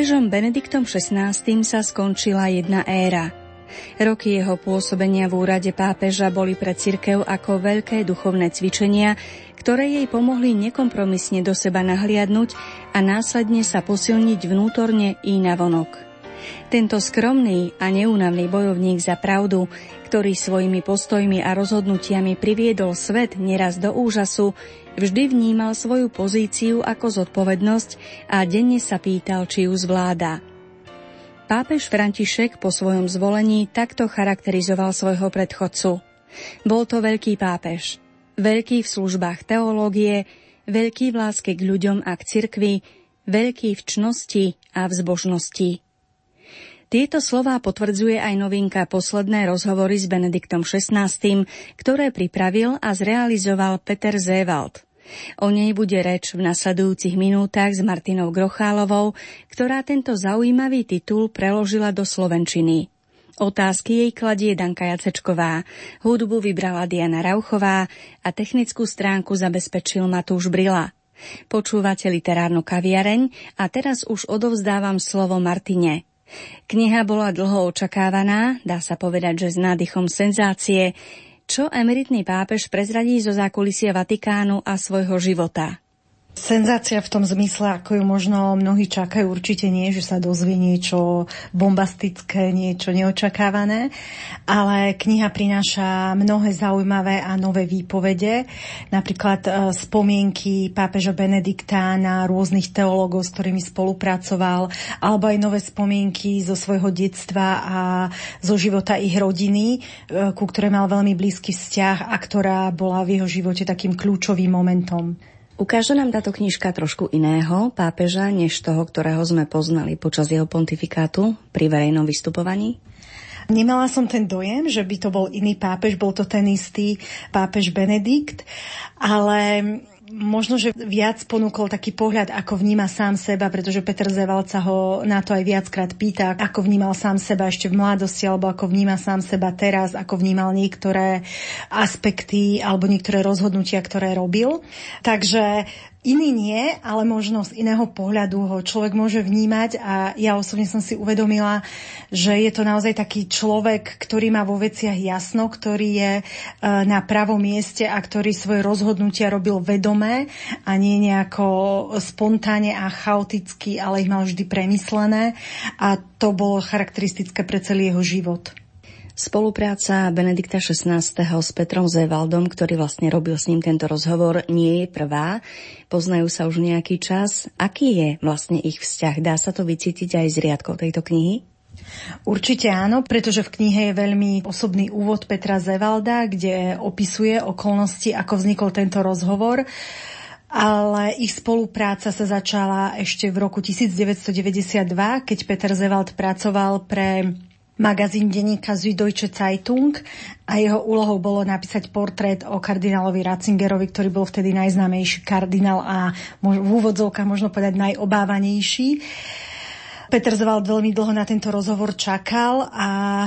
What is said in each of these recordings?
Pápežom Benediktom XVI sa skončila jedna éra. Roky jeho pôsobenia v úrade pápeža boli pre cirkev ako veľké duchovné cvičenia, ktoré jej pomohli nekompromisne do seba nahliadnúť a následne sa posilniť vnútorne i navonok. Tento skromný a neúnavný bojovník za pravdu, ktorý svojimi postojmi a rozhodnutiami priviedol svet neraz do úžasu, vždy vnímal svoju pozíciu ako zodpovednosť a denne sa pýtal, či ju zvláda. Pápež František po svojom zvolení takto charakterizoval svojho predchodcu. Bol to veľký pápež. Veľký v službách teológie, veľký v láske k ľuďom a k cirkvi, veľký v čnosti a v zbožnosti. Tieto slová potvrdzuje aj novinka posledné rozhovory s Benediktom XVI, ktoré pripravil a zrealizoval Peter Zewald. O nej bude reč v nasledujúcich minútach s Martinou Grochálovou, ktorá tento zaujímavý titul preložila do slovenčiny. Otázky jej kladie Danka Jacečková, hudbu vybrala Diana Rauchová a technickú stránku zabezpečil Matúš Brila. Počúvate literárnu kaviareň a teraz už odovzdávam slovo Martine. Kniha bola dlho očakávaná, dá sa povedať, že s nádychom senzácie. Čo emeritný pápež prezradí zo zákulisia Vatikánu a svojho života? Senzácia v tom zmysle, ako ju možno mnohí čakajú, určite nie, že sa dozvie niečo bombastické, niečo neočakávané, ale kniha prináša mnohé zaujímavé a nové výpovede, napríklad e, spomienky pápeža Benedikta na rôznych teológov, s ktorými spolupracoval, alebo aj nové spomienky zo svojho detstva a zo života ich rodiny, e, ku ktorej mal veľmi blízky vzťah a ktorá bola v jeho živote takým kľúčovým momentom. Ukáže nám táto knižka trošku iného pápeža, než toho, ktorého sme poznali počas jeho pontifikátu pri verejnom vystupovaní? Nemala som ten dojem, že by to bol iný pápež, bol to ten istý pápež Benedikt, ale možno, že viac ponúkol taký pohľad, ako vníma sám seba, pretože Peter Zevalca ho na to aj viackrát pýta, ako vnímal sám seba ešte v mladosti, alebo ako vníma sám seba teraz, ako vnímal niektoré aspekty alebo niektoré rozhodnutia, ktoré robil. Takže Iný nie, ale možno z iného pohľadu ho človek môže vnímať a ja osobne som si uvedomila, že je to naozaj taký človek, ktorý má vo veciach jasno, ktorý je e, na pravom mieste a ktorý svoje rozhodnutia robil vedomé a nie nejako spontáne a chaoticky, ale ich mal vždy premyslené a to bolo charakteristické pre celý jeho život. Spolupráca Benedikta XVI. s Petrom Zevaldom, ktorý vlastne robil s ním tento rozhovor, nie je prvá. Poznajú sa už nejaký čas. Aký je vlastne ich vzťah? Dá sa to vycítiť aj z riadkov tejto knihy? Určite áno, pretože v knihe je veľmi osobný úvod Petra Zevalda, kde opisuje okolnosti, ako vznikol tento rozhovor ale ich spolupráca sa začala ešte v roku 1992, keď Peter Zevald pracoval pre magazín denníka Süddeutsche Zeitung a jeho úlohou bolo napísať portrét o kardinálovi Ratzingerovi, ktorý bol vtedy najznámejší kardinál a v úvodzovkách možno povedať najobávanejší. Peter Zvald veľmi dlho na tento rozhovor čakal a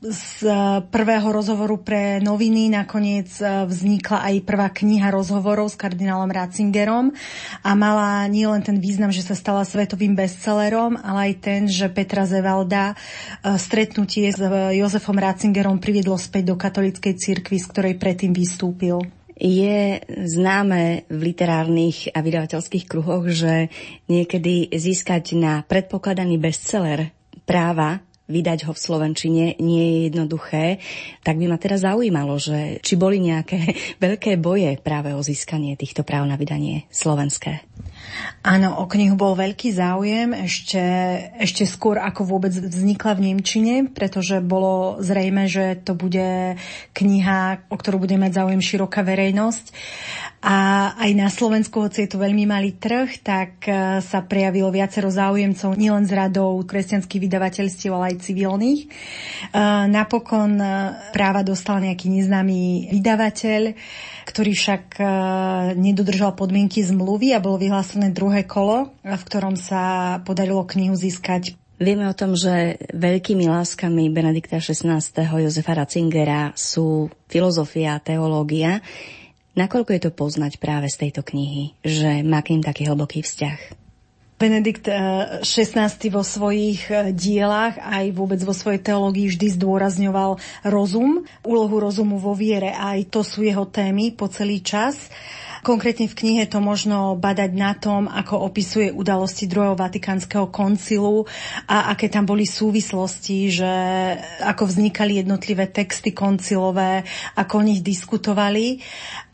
z prvého rozhovoru pre noviny nakoniec e, vznikla aj prvá kniha rozhovorov s kardinálom Ratzingerom a mala nielen ten význam, že sa stala svetovým bestsellerom, ale aj ten, že Petra Zevalda e, stretnutie s Jozefom Ratzingerom priviedlo späť do katolíckej cirkvi, z ktorej predtým vystúpil. Je známe v literárnych a vydavateľských kruhoch, že niekedy získať na predpokladaný bestseller práva vydať ho v Slovenčine nie je jednoduché, tak by ma teraz zaujímalo, že či boli nejaké veľké boje práve o získanie týchto práv na vydanie slovenské. Áno, o knihu bol veľký záujem ešte, ešte skôr ako vôbec vznikla v Nemčine, pretože bolo zrejme, že to bude kniha, o ktorú bude mať záujem široká verejnosť. A aj na Slovensku, hoci je to veľmi malý trh, tak e, sa prejavilo viacero záujemcov nielen z radou kresťanských vydavateľstiev, ale aj civilných. E, napokon e, práva dostal nejaký neznámy vydavateľ, ktorý však nedodržal podmienky zmluvy a bolo vyhlásené druhé kolo, v ktorom sa podarilo knihu získať Vieme o tom, že veľkými láskami Benedikta XVI. Jozefa Ratzingera sú filozofia a teológia. Nakoľko je to poznať práve z tejto knihy, že má k ním taký hlboký vzťah? Benedikt XVI eh, vo svojich eh, dielach aj vôbec vo svojej teológii vždy zdôrazňoval rozum, úlohu rozumu vo viere. Aj to sú jeho témy po celý čas. Konkrétne v knihe to možno badať na tom, ako opisuje udalosti druhého Vatikánskeho koncilu a aké tam boli súvislosti, že ako vznikali jednotlivé texty koncilové, ako o nich diskutovali.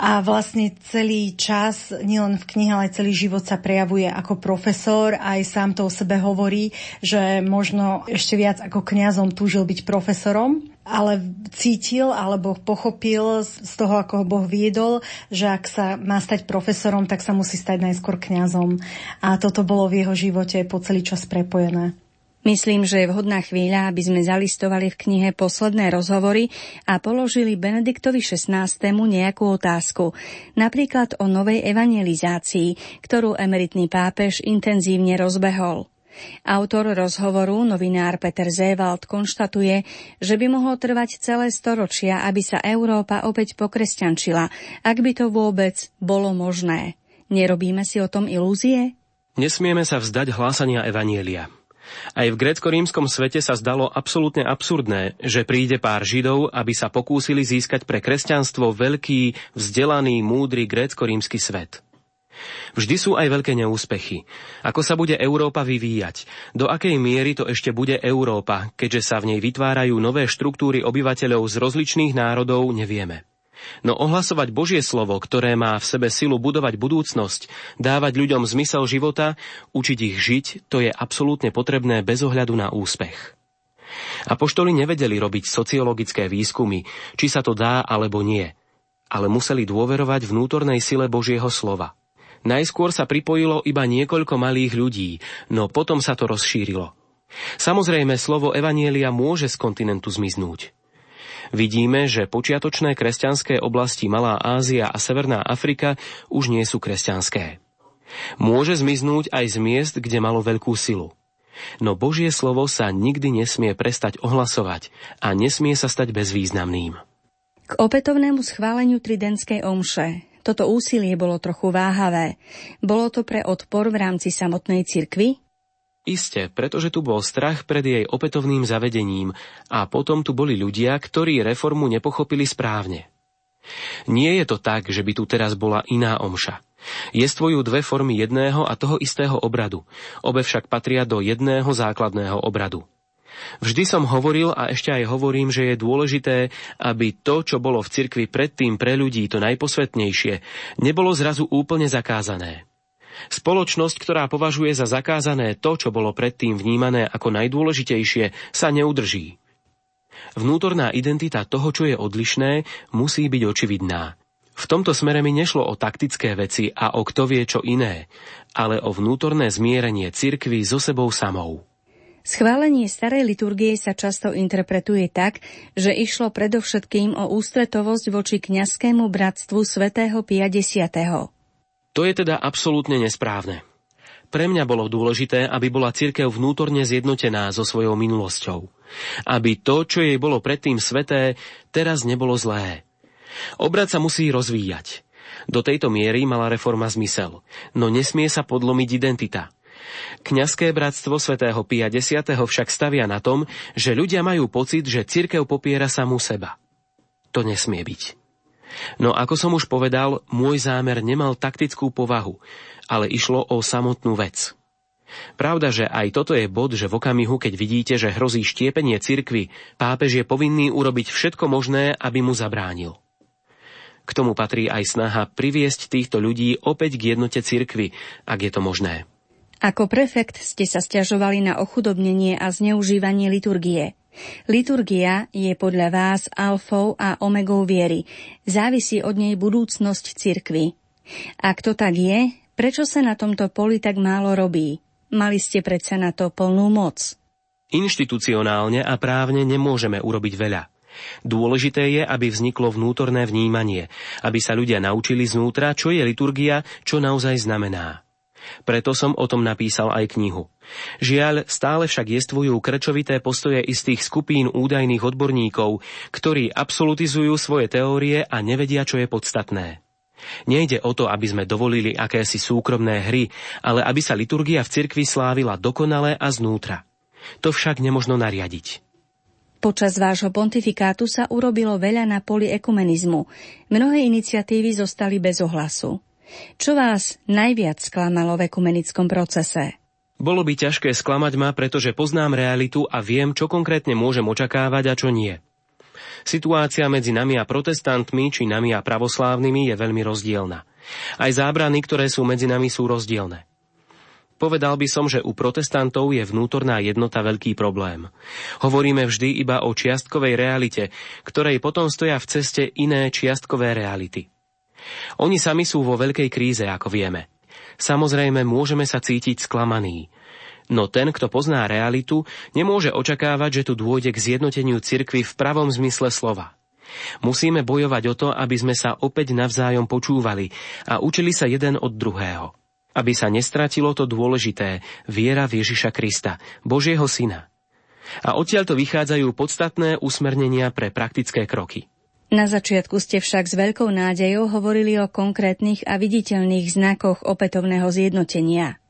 A vlastne celý čas, nielen v knihe, ale celý život sa prejavuje ako profesor. Aj sám to o sebe hovorí, že možno ešte viac ako kňazom túžil byť profesorom ale cítil alebo pochopil z toho, ako ho Boh viedol, že ak sa má stať profesorom, tak sa musí stať najskôr kňazom. A toto bolo v jeho živote po celý čas prepojené. Myslím, že je vhodná chvíľa, aby sme zalistovali v knihe posledné rozhovory a položili Benediktovi XVI. nejakú otázku. Napríklad o novej evangelizácii, ktorú emeritný pápež intenzívne rozbehol. Autor rozhovoru, novinár Peter Zévald, konštatuje, že by mohlo trvať celé storočia, aby sa Európa opäť pokresťančila, ak by to vôbec bolo možné. Nerobíme si o tom ilúzie? Nesmieme sa vzdať hlásania Evanielia. Aj v grécko-rímskom svete sa zdalo absolútne absurdné, že príde pár židov, aby sa pokúsili získať pre kresťanstvo veľký, vzdelaný, múdry grécko-rímsky svet. Vždy sú aj veľké neúspechy. Ako sa bude Európa vyvíjať? Do akej miery to ešte bude Európa, keďže sa v nej vytvárajú nové štruktúry obyvateľov z rozličných národov, nevieme. No ohlasovať Božie slovo, ktoré má v sebe silu budovať budúcnosť, dávať ľuďom zmysel života, učiť ich žiť, to je absolútne potrebné bez ohľadu na úspech. Apoštoli nevedeli robiť sociologické výskumy, či sa to dá alebo nie, ale museli dôverovať vnútornej sile Božieho slova. Najskôr sa pripojilo iba niekoľko malých ľudí, no potom sa to rozšírilo. Samozrejme, slovo Evanielia môže z kontinentu zmiznúť. Vidíme, že počiatočné kresťanské oblasti Malá Ázia a Severná Afrika už nie sú kresťanské. Môže zmiznúť aj z miest, kde malo veľkú silu. No Božie slovo sa nikdy nesmie prestať ohlasovať a nesmie sa stať bezvýznamným. K opätovnému schváleniu Tridentskej omše toto úsilie bolo trochu váhavé. Bolo to pre odpor v rámci samotnej cirkvy? Isté, pretože tu bol strach pred jej opätovným zavedením a potom tu boli ľudia, ktorí reformu nepochopili správne. Nie je to tak, že by tu teraz bola iná omša. Jestvujú dve formy jedného a toho istého obradu. Obe však patria do jedného základného obradu. Vždy som hovoril a ešte aj hovorím, že je dôležité, aby to, čo bolo v cirkvi predtým pre ľudí to najposvetnejšie, nebolo zrazu úplne zakázané. Spoločnosť, ktorá považuje za zakázané to, čo bolo predtým vnímané ako najdôležitejšie, sa neudrží. Vnútorná identita toho, čo je odlišné, musí byť očividná. V tomto smere mi nešlo o taktické veci a o kto vie čo iné, ale o vnútorné zmierenie cirkvy so sebou samou. Schválenie starej liturgie sa často interpretuje tak, že išlo predovšetkým o ústretovosť voči kňazskému bratstvu svätého 50. To je teda absolútne nesprávne. Pre mňa bolo dôležité, aby bola cirkev vnútorne zjednotená so svojou minulosťou. Aby to, čo jej bolo predtým sveté, teraz nebolo zlé. Obrad sa musí rozvíjať. Do tejto miery mala reforma zmysel, no nesmie sa podlomiť identita – Kňazské bratstvo svätého Pia X. však stavia na tom, že ľudia majú pocit, že cirkev popiera samú seba. To nesmie byť. No ako som už povedal, môj zámer nemal taktickú povahu, ale išlo o samotnú vec. Pravda, že aj toto je bod, že v okamihu, keď vidíte, že hrozí štiepenie cirkvy, pápež je povinný urobiť všetko možné, aby mu zabránil. K tomu patrí aj snaha priviesť týchto ľudí opäť k jednote cirkvy, ak je to možné. Ako prefekt ste sa stiažovali na ochudobnenie a zneužívanie liturgie. Liturgia je podľa vás alfou a omegou viery. Závisí od nej budúcnosť cirkvy. Ak to tak je, prečo sa na tomto poli tak málo robí? Mali ste predsa na to plnú moc. Inštitucionálne a právne nemôžeme urobiť veľa. Dôležité je, aby vzniklo vnútorné vnímanie, aby sa ľudia naučili znútra, čo je liturgia, čo naozaj znamená. Preto som o tom napísal aj knihu. Žiaľ, stále však jestvujú krčovité postoje istých skupín údajných odborníkov, ktorí absolutizujú svoje teórie a nevedia, čo je podstatné. Nejde o to, aby sme dovolili akési súkromné hry, ale aby sa liturgia v cirkvi slávila dokonale a znútra. To však nemožno nariadiť. Počas vášho pontifikátu sa urobilo veľa na poli ekumenizmu. Mnohé iniciatívy zostali bez ohlasu. Čo vás najviac sklamalo v ekumenickom procese? Bolo by ťažké sklamať ma, pretože poznám realitu a viem, čo konkrétne môžem očakávať a čo nie. Situácia medzi nami a protestantmi, či nami a pravoslávnymi je veľmi rozdielna. Aj zábrany, ktoré sú medzi nami, sú rozdielne. Povedal by som, že u protestantov je vnútorná jednota veľký problém. Hovoríme vždy iba o čiastkovej realite, ktorej potom stoja v ceste iné čiastkové reality. Oni sami sú vo veľkej kríze, ako vieme. Samozrejme, môžeme sa cítiť sklamaní. No ten, kto pozná realitu, nemôže očakávať, že tu dôjde k zjednoteniu cirkvy v pravom zmysle slova. Musíme bojovať o to, aby sme sa opäť navzájom počúvali a učili sa jeden od druhého. Aby sa nestratilo to dôležité, viera v Ježiša Krista, Božieho Syna. A odtiaľto vychádzajú podstatné usmernenia pre praktické kroky. Na začiatku ste však s veľkou nádejou hovorili o konkrétnych a viditeľných znakoch opätovného zjednotenia.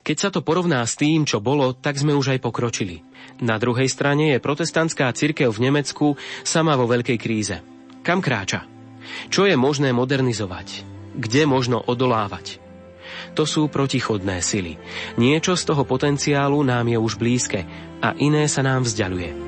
Keď sa to porovná s tým, čo bolo, tak sme už aj pokročili. Na druhej strane je protestantská cirkev v Nemecku sama vo veľkej kríze. Kam kráča? Čo je možné modernizovať? Kde možno odolávať? To sú protichodné sily. Niečo z toho potenciálu nám je už blízke a iné sa nám vzdialuje.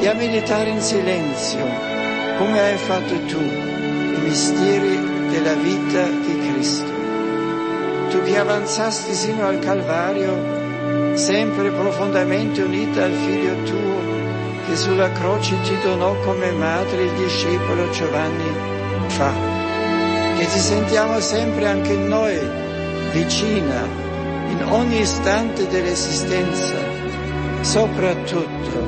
e a meditare in silenzio, come hai fatto tu, i misteri della vita di Cristo. Tu che avanzasti sino al Calvario, sempre profondamente unita al Figlio tuo, che sulla croce ti donò come madre il discepolo Giovanni fa, che ti sentiamo sempre anche noi vicina in ogni istante dell'esistenza, soprattutto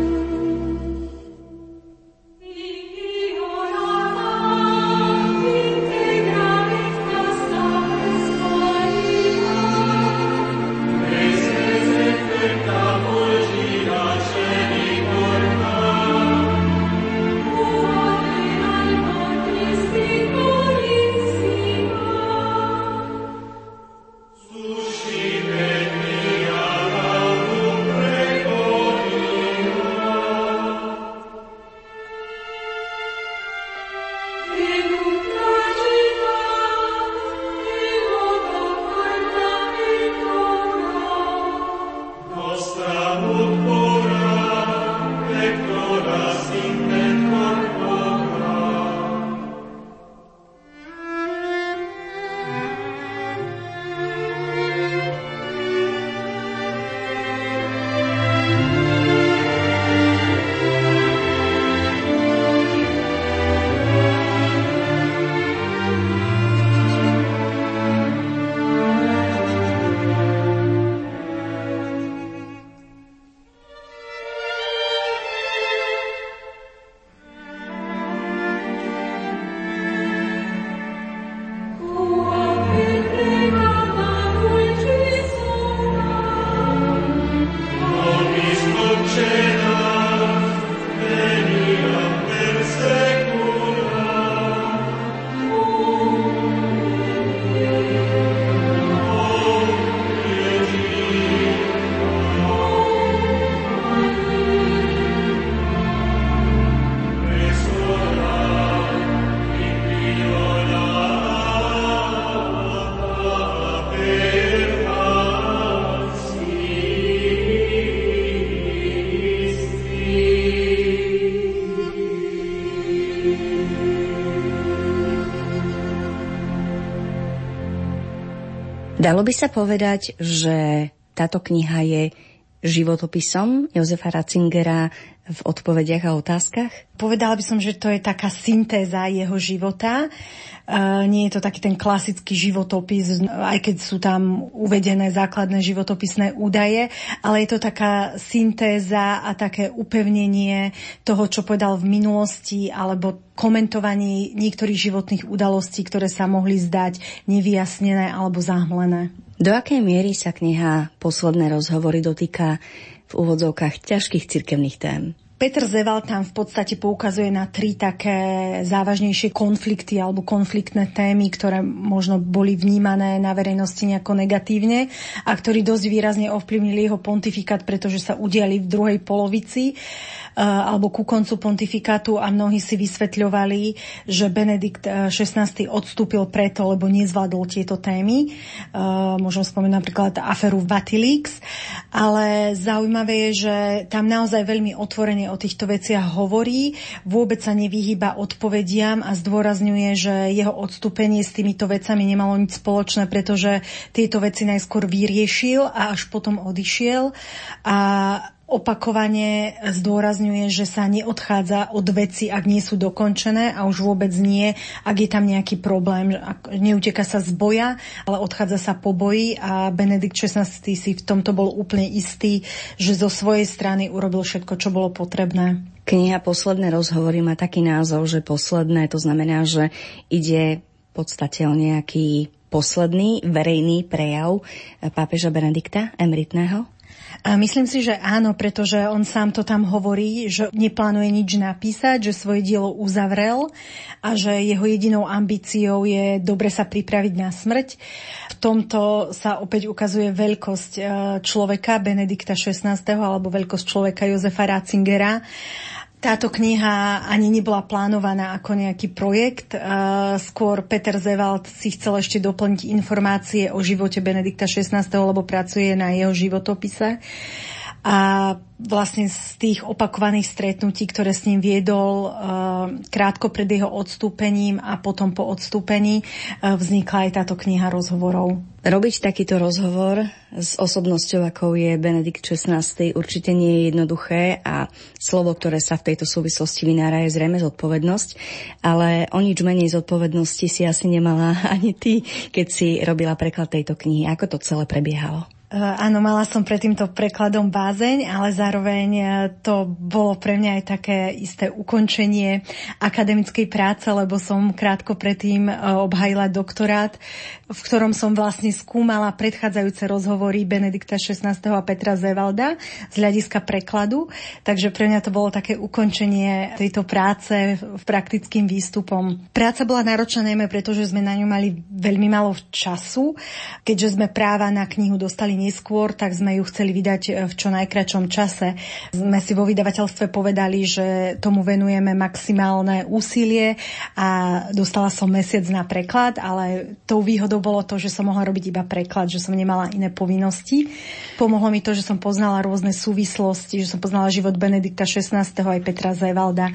Dalo by sa povedať, že táto kniha je životopisom Jozefa Ratzingera v odpovediach a otázkach? Povedala by som, že to je taká syntéza jeho života. Nie je to taký ten klasický životopis, aj keď sú tam uvedené základné životopisné údaje, ale je to taká syntéza a také upevnenie toho, čo povedal v minulosti, alebo komentovanie niektorých životných udalostí, ktoré sa mohli zdať nevyjasnené alebo zahmlené. Do akej miery sa kniha Posledné rozhovory dotýka v úvodzovkách ťažkých cirkevných tém? Peter Zeval tam v podstate poukazuje na tri také závažnejšie konflikty alebo konfliktné témy, ktoré možno boli vnímané na verejnosti nejako negatívne a ktorí dosť výrazne ovplyvnili jeho pontifikát, pretože sa udiali v druhej polovici alebo ku koncu pontifikátu a mnohí si vysvetľovali, že Benedikt XVI eh, odstúpil preto, lebo nezvládol tieto témy. Eh, môžem spomenúť napríklad aferu Vatilix, ale zaujímavé je, že tam naozaj veľmi otvorene o týchto veciach hovorí, vôbec sa nevyhýba odpovediam a zdôrazňuje, že jeho odstúpenie s týmito vecami nemalo nič spoločné, pretože tieto veci najskôr vyriešil a až potom odišiel. A opakovane zdôrazňuje, že sa neodchádza od veci, ak nie sú dokončené a už vôbec nie, ak je tam nejaký problém. Neuteka sa z boja, ale odchádza sa po boji a Benedikt XVI si v tomto bol úplne istý, že zo svojej strany urobil všetko, čo bolo potrebné. Kniha Posledné rozhovory má taký názov, že posledné, to znamená, že ide v podstate o nejaký posledný verejný prejav pápeža Benedikta emeritného? Myslím si, že áno, pretože on sám to tam hovorí, že neplánuje nič napísať, že svoje dielo uzavrel a že jeho jedinou ambíciou je dobre sa pripraviť na smrť. V tomto sa opäť ukazuje veľkosť e, človeka Benedikta XVI. alebo veľkosť človeka Jozefa Ratzingera táto kniha ani nebola plánovaná ako nejaký projekt. Skôr Peter Zevald si chcel ešte doplniť informácie o živote Benedikta XVI, lebo pracuje na jeho životopise. A vlastne z tých opakovaných stretnutí, ktoré s ním viedol eh, krátko pred jeho odstúpením a potom po odstúpení, eh, vznikla aj táto kniha rozhovorov. Robiť takýto rozhovor s osobnosťou, ako je Benedikt XVI, určite nie je jednoduché a slovo, ktoré sa v tejto súvislosti vynára, je zrejme zodpovednosť, ale o nič menej zodpovednosti si asi nemala ani ty, keď si robila preklad tejto knihy. Ako to celé prebiehalo? Eh, áno, mala som pred týmto prekladom bázeň, ale zároveň eh, to bolo pre mňa aj také isté ukončenie akademickej práce, lebo som krátko predtým eh, obhajila doktorát, v ktorom som vlastne skúmala predchádzajúce rozhovory Benedikta XVI. a Petra Zevalda z hľadiska prekladu. Takže pre mňa to bolo také ukončenie tejto práce v praktickým výstupom. Práca bola náročná najmä preto, že sme na ňu mali veľmi málo času. Keďže sme práva na knihu dostali neskôr, tak sme ju chceli vydať v čo najkračom čase. Sme si vo vydavateľstve povedali, že tomu venujeme maximálne úsilie a dostala som mesiac na preklad, ale tou výhodou bolo to, že som mohla robiť iba preklad, že som nemala iné povinnosti. Pomohlo mi to, že som poznala rôzne súvislosti, že som poznala život Benedikta XVI. aj Petra Zevalda.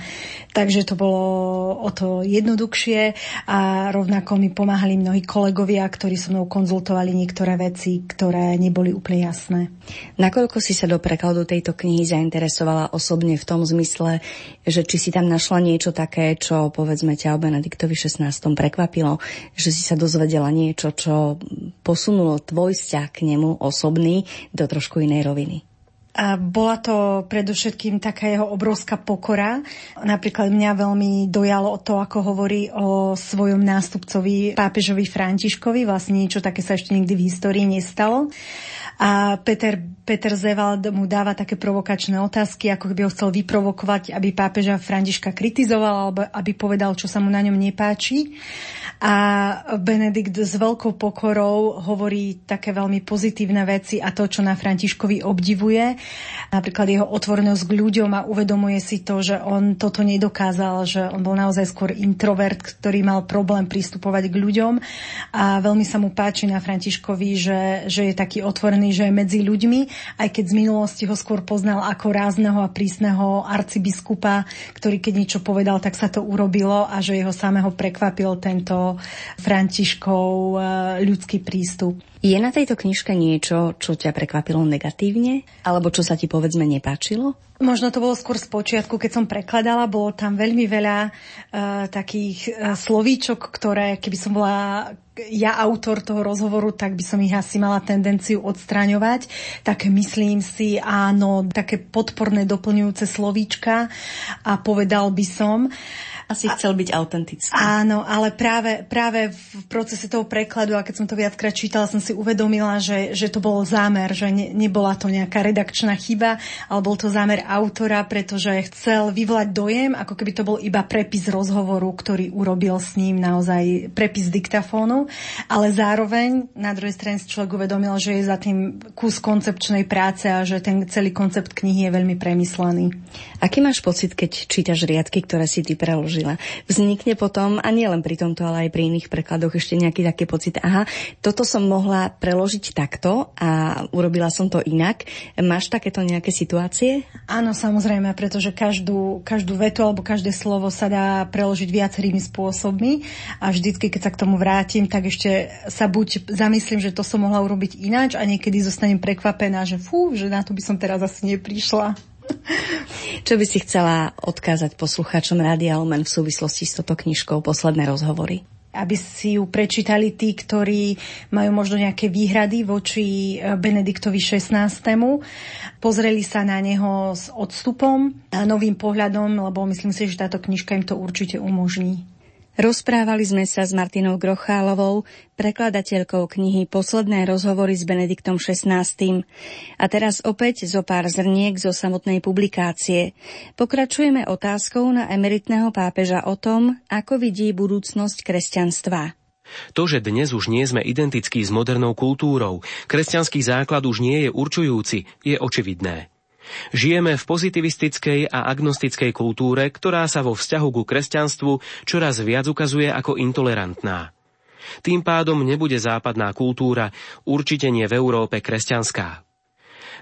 Takže to bolo o to jednoduchšie a rovnako mi pomáhali mnohí kolegovia, ktorí so mnou konzultovali niektoré veci, ktoré neboli úplne jasné. Nakoľko si sa do prekladu tejto knihy zainteresovala osobne v tom zmysle, že či si tam našla niečo také, čo povedzme ťa o Benediktovi 16. prekvapilo, že si sa dozvedela niečo, čo posunulo tvoj vzťah k nemu osobný do trošku inej roviny? A bola to predovšetkým taká jeho obrovská pokora. Napríklad mňa veľmi dojalo to, ako hovorí o svojom nástupcovi pápežovi Františkovi. Vlastne niečo také sa ešte nikdy v histórii nestalo. A Peter, Peter Zevald mu dáva také provokačné otázky, ako by ho chcel vyprovokovať, aby pápeža Františka kritizoval, alebo aby povedal, čo sa mu na ňom nepáči. A Benedikt s veľkou pokorou hovorí také veľmi pozitívne veci a to, čo na Františkovi obdivuje. Napríklad jeho otvorenosť k ľuďom a uvedomuje si to, že on toto nedokázal, že on bol naozaj skôr introvert, ktorý mal problém pristupovať k ľuďom a veľmi sa mu páči na Františkovi, že, že je taký otvorený, že je medzi ľuďmi, aj keď z minulosti ho skôr poznal ako rázneho a prísneho arcibiskupa, ktorý keď niečo povedal, tak sa to urobilo a že jeho samého prekvapil tento Františkov eh, ľudský prístup. Je na tejto knižke niečo, čo ťa prekvapilo negatívne? Alebo čo sa ti povedzme nepáčilo? Možno to bolo skôr z počiatku, keď som prekladala, bolo tam veľmi veľa uh, takých uh, slovíčok, ktoré keby som bola ja autor toho rozhovoru, tak by som ich asi mala tendenciu odstraňovať. Tak myslím si, áno, také podporné doplňujúce slovíčka a povedal by som. Asi chcel byť autentický. Áno, ale práve, práve v procese toho prekladu, a keď som to viackrát čítala, som si uvedomila, že, že to bol zámer, že ne, nebola to nejaká redakčná chyba, ale bol to zámer autora, pretože chcel vyvolať dojem, ako keby to bol iba prepis rozhovoru, ktorý urobil s ním naozaj prepis diktafónu, ale zároveň na druhej strane si človek uvedomil, že je za tým kus koncepčnej práce a že ten celý koncept knihy je veľmi premyslený. Aký máš pocit, keď čítaš riadky, ktoré si ty preložil? Preložila. Vznikne potom, a nie len pri tomto, ale aj pri iných prekladoch ešte nejaký taký pocit, aha, toto som mohla preložiť takto a urobila som to inak. Máš takéto nejaké situácie? Áno, samozrejme, pretože každú, každú vetu alebo každé slovo sa dá preložiť viacerými spôsobmi a vždycky, keď sa k tomu vrátim, tak ešte sa buď zamyslím, že to som mohla urobiť ináč a niekedy zostanem prekvapená, že fú, že na to by som teraz asi neprišla. Čo by si chcela odkázať poslucháčom Rádia Lumen v súvislosti s touto knižkou Posledné rozhovory? aby si ju prečítali tí, ktorí majú možno nejaké výhrady voči e, Benediktovi XVI. Pozreli sa na neho s odstupom a novým pohľadom, lebo myslím si, že táto knižka im to určite umožní. Rozprávali sme sa s Martinou Grochálovou, prekladateľkou knihy Posledné rozhovory s Benediktom XVI. A teraz opäť zo pár zrniek zo samotnej publikácie. Pokračujeme otázkou na emeritného pápeža o tom, ako vidí budúcnosť kresťanstva. To, že dnes už nie sme identickí s modernou kultúrou, kresťanský základ už nie je určujúci, je očividné. Žijeme v pozitivistickej a agnostickej kultúre, ktorá sa vo vzťahu ku kresťanstvu čoraz viac ukazuje ako intolerantná. Tým pádom nebude západná kultúra, určite nie v Európe kresťanská.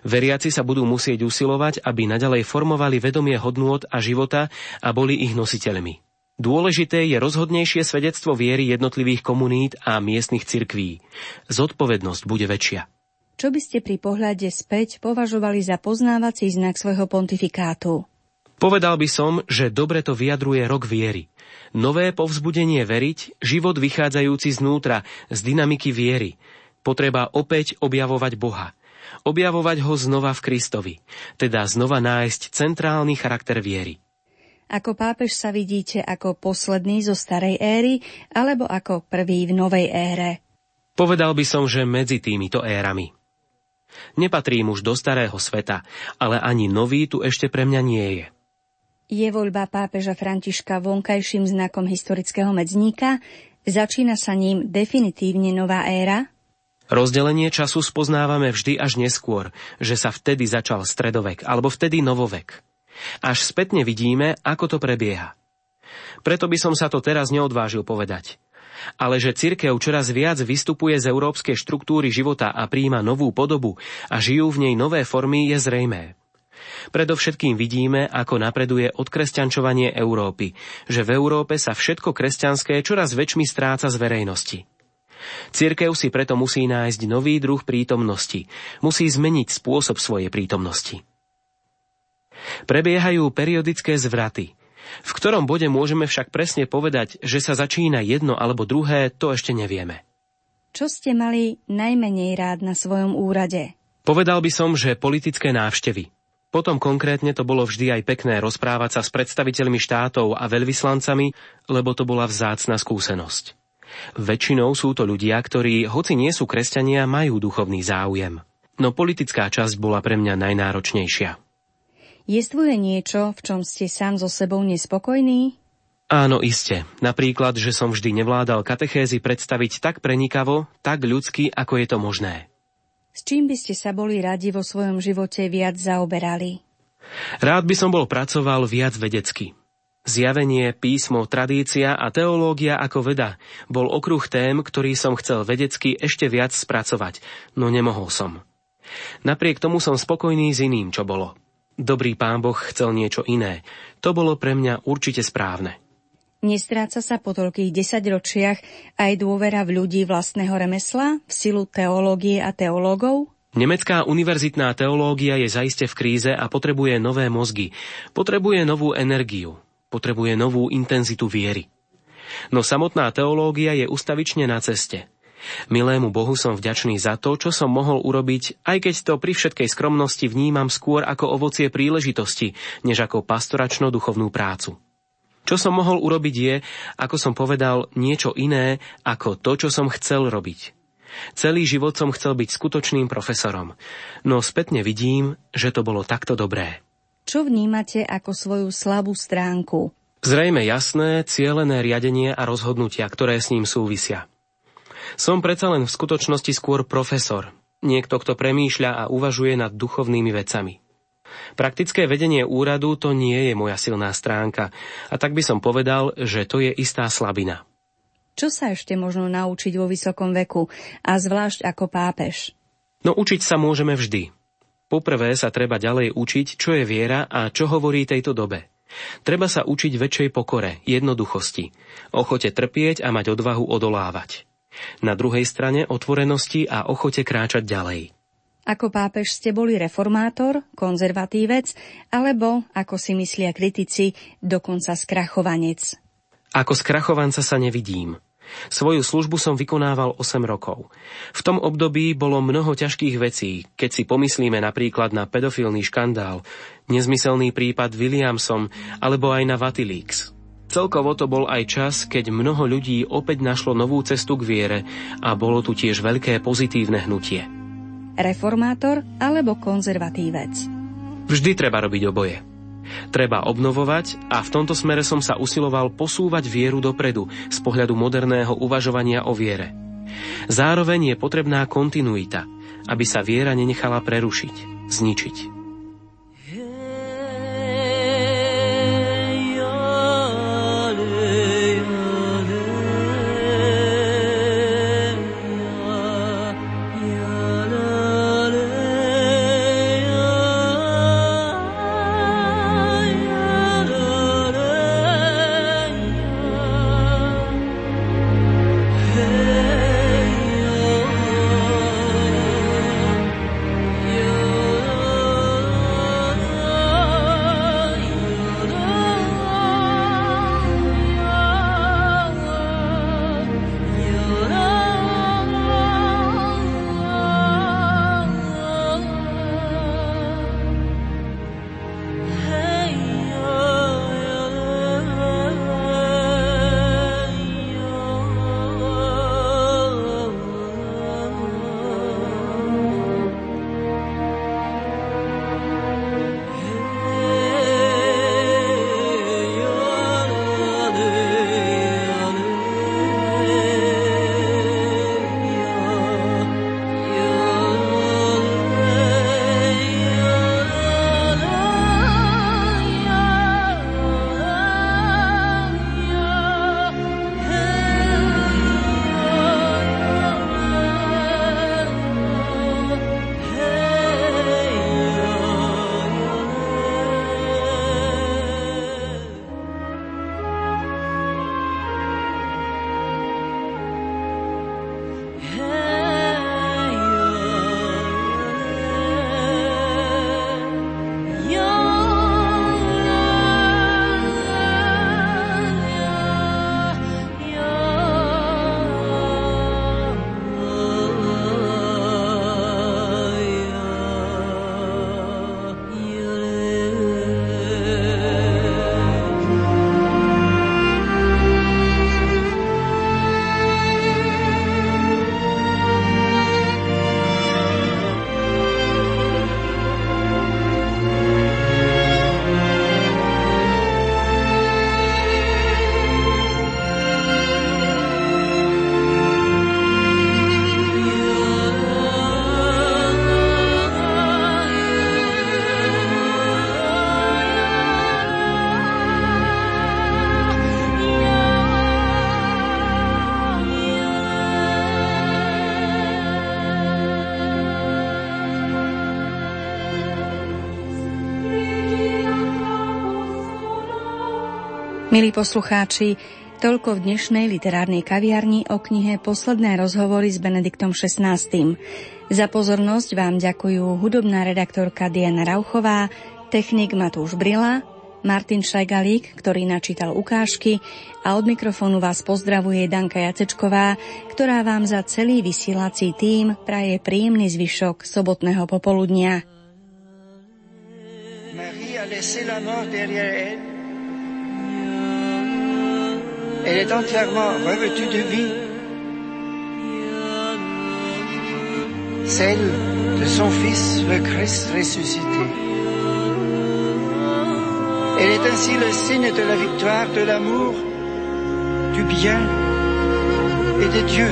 Veriaci sa budú musieť usilovať, aby nadalej formovali vedomie hodnôt a života a boli ich nositeľmi. Dôležité je rozhodnejšie svedectvo viery jednotlivých komunít a miestnych cirkví. Zodpovednosť bude väčšia. Čo by ste pri pohľade späť považovali za poznávací znak svojho pontifikátu? Povedal by som, že dobre to vyjadruje rok viery. Nové povzbudenie veriť, život vychádzajúci znútra, z dynamiky viery. Potreba opäť objavovať Boha. Objavovať ho znova v Kristovi, teda znova nájsť centrálny charakter viery. Ako pápež sa vidíte ako posledný zo starej éry alebo ako prvý v novej ére? Povedal by som, že medzi týmito érami. Nepatrím už do starého sveta, ale ani nový tu ešte pre mňa nie je. Je voľba pápeža Františka vonkajším znakom historického medzníka? Začína sa ním definitívne nová éra? Rozdelenie času spoznávame vždy až neskôr, že sa vtedy začal stredovek alebo vtedy novovek. Až spätne vidíme, ako to prebieha. Preto by som sa to teraz neodvážil povedať ale že cirkev čoraz viac vystupuje z európskej štruktúry života a príjma novú podobu a žijú v nej nové formy, je zrejmé. Predovšetkým vidíme, ako napreduje odkresťančovanie Európy, že v Európe sa všetko kresťanské čoraz väčšmi stráca z verejnosti. Cirkev si preto musí nájsť nový druh prítomnosti, musí zmeniť spôsob svojej prítomnosti. Prebiehajú periodické zvraty, v ktorom bode môžeme však presne povedať, že sa začína jedno alebo druhé, to ešte nevieme. Čo ste mali najmenej rád na svojom úrade? Povedal by som, že politické návštevy. Potom konkrétne to bolo vždy aj pekné rozprávať sa s predstaviteľmi štátov a veľvyslancami, lebo to bola vzácna skúsenosť. Väčšinou sú to ľudia, ktorí, hoci nie sú kresťania, majú duchovný záujem. No politická časť bola pre mňa najnáročnejšia. Jestvuje niečo, v čom ste sám so sebou nespokojní? Áno, iste. Napríklad, že som vždy nevládal katechézy predstaviť tak prenikavo, tak ľudsky, ako je to možné. S čím by ste sa boli radi vo svojom živote viac zaoberali? Rád by som bol pracoval viac vedecky. Zjavenie, písmo, tradícia a teológia ako veda bol okruh tém, ktorý som chcel vedecky ešte viac spracovať, no nemohol som. Napriek tomu som spokojný s iným, čo bolo. Dobrý pán Boh chcel niečo iné. To bolo pre mňa určite správne. Nestráca sa po toľkých desaťročiach aj dôvera v ľudí vlastného remesla, v silu teológie a teológov? Nemecká univerzitná teológia je zaiste v kríze a potrebuje nové mozgy. Potrebuje novú energiu. Potrebuje novú intenzitu viery. No samotná teológia je ustavične na ceste. Milému Bohu som vďačný za to, čo som mohol urobiť, aj keď to pri všetkej skromnosti vnímam skôr ako ovocie príležitosti, než ako pastoračno-duchovnú prácu. Čo som mohol urobiť je, ako som povedal, niečo iné ako to, čo som chcel robiť. Celý život som chcel byť skutočným profesorom, no spätne vidím, že to bolo takto dobré. Čo vnímate ako svoju slabú stránku? Zrejme jasné, cielené riadenie a rozhodnutia, ktoré s ním súvisia. Som predsa len v skutočnosti skôr profesor, niekto, kto premýšľa a uvažuje nad duchovnými vecami. Praktické vedenie úradu to nie je moja silná stránka a tak by som povedal, že to je istá slabina. Čo sa ešte možno naučiť vo vysokom veku a zvlášť ako pápež? No učiť sa môžeme vždy. Poprvé sa treba ďalej učiť, čo je viera a čo hovorí tejto dobe. Treba sa učiť väčšej pokore, jednoduchosti, ochote trpieť a mať odvahu odolávať. Na druhej strane otvorenosti a ochote kráčať ďalej. Ako pápež ste boli reformátor, konzervatívec, alebo, ako si myslia kritici, dokonca skrachovanec? Ako skrachovanca sa nevidím. Svoju službu som vykonával 8 rokov. V tom období bolo mnoho ťažkých vecí, keď si pomyslíme napríklad na pedofilný škandál, nezmyselný prípad Williamson alebo aj na Vatilix. Celkovo to bol aj čas, keď mnoho ľudí opäť našlo novú cestu k viere a bolo tu tiež veľké pozitívne hnutie reformátor alebo konzervatívec. Vždy treba robiť oboje. Treba obnovovať a v tomto smere som sa usiloval posúvať vieru dopredu z pohľadu moderného uvažovania o viere. Zároveň je potrebná kontinuita, aby sa viera nenechala prerušiť, zničiť. Milí poslucháči, toľko v dnešnej literárnej kaviarni o knihe Posledné rozhovory s Benediktom XVI. Za pozornosť vám ďakujú hudobná redaktorka Diana Rauchová, technik Matúš Brila, Martin Šajgalík, ktorý načítal ukážky a od mikrofónu vás pozdravuje Danka Jacečková, ktorá vám za celý vysielací tým praje príjemný zvyšok sobotného popoludnia. Marie. Elle est entièrement revêtue de vie, celle de son Fils, le Christ ressuscité. Elle est ainsi le signe de la victoire de l'amour, du bien et de Dieu,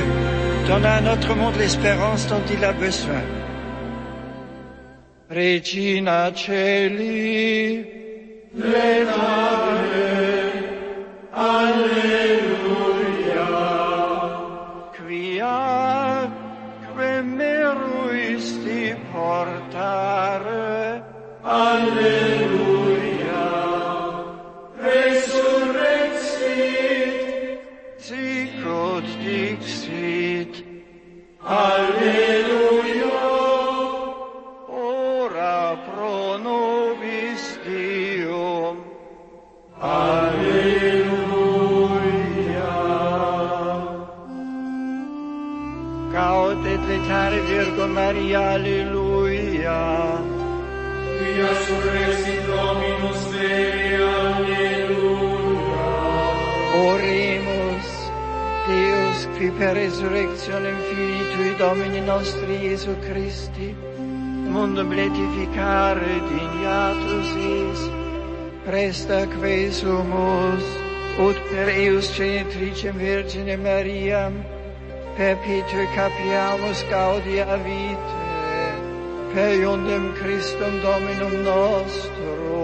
donnant à notre monde l'espérance dont il a besoin. Regina Alleluia. Quia cremeruisti portare. Alleluia. Resurrexit. Sicut dixit. Alleluia. Maria, alleluia. Quia surrexit Dominus Dei, alleluia. Oremus, Deus, qui per resurrectionem Filii Tui Domini nostri Iesu Christi, mundum letificare dignatus is, presta que sumus, ut per eus genitricem Virgine Mariam, Pepite capiamus gaudia vitae, per iundem Christum Dominum nostrum.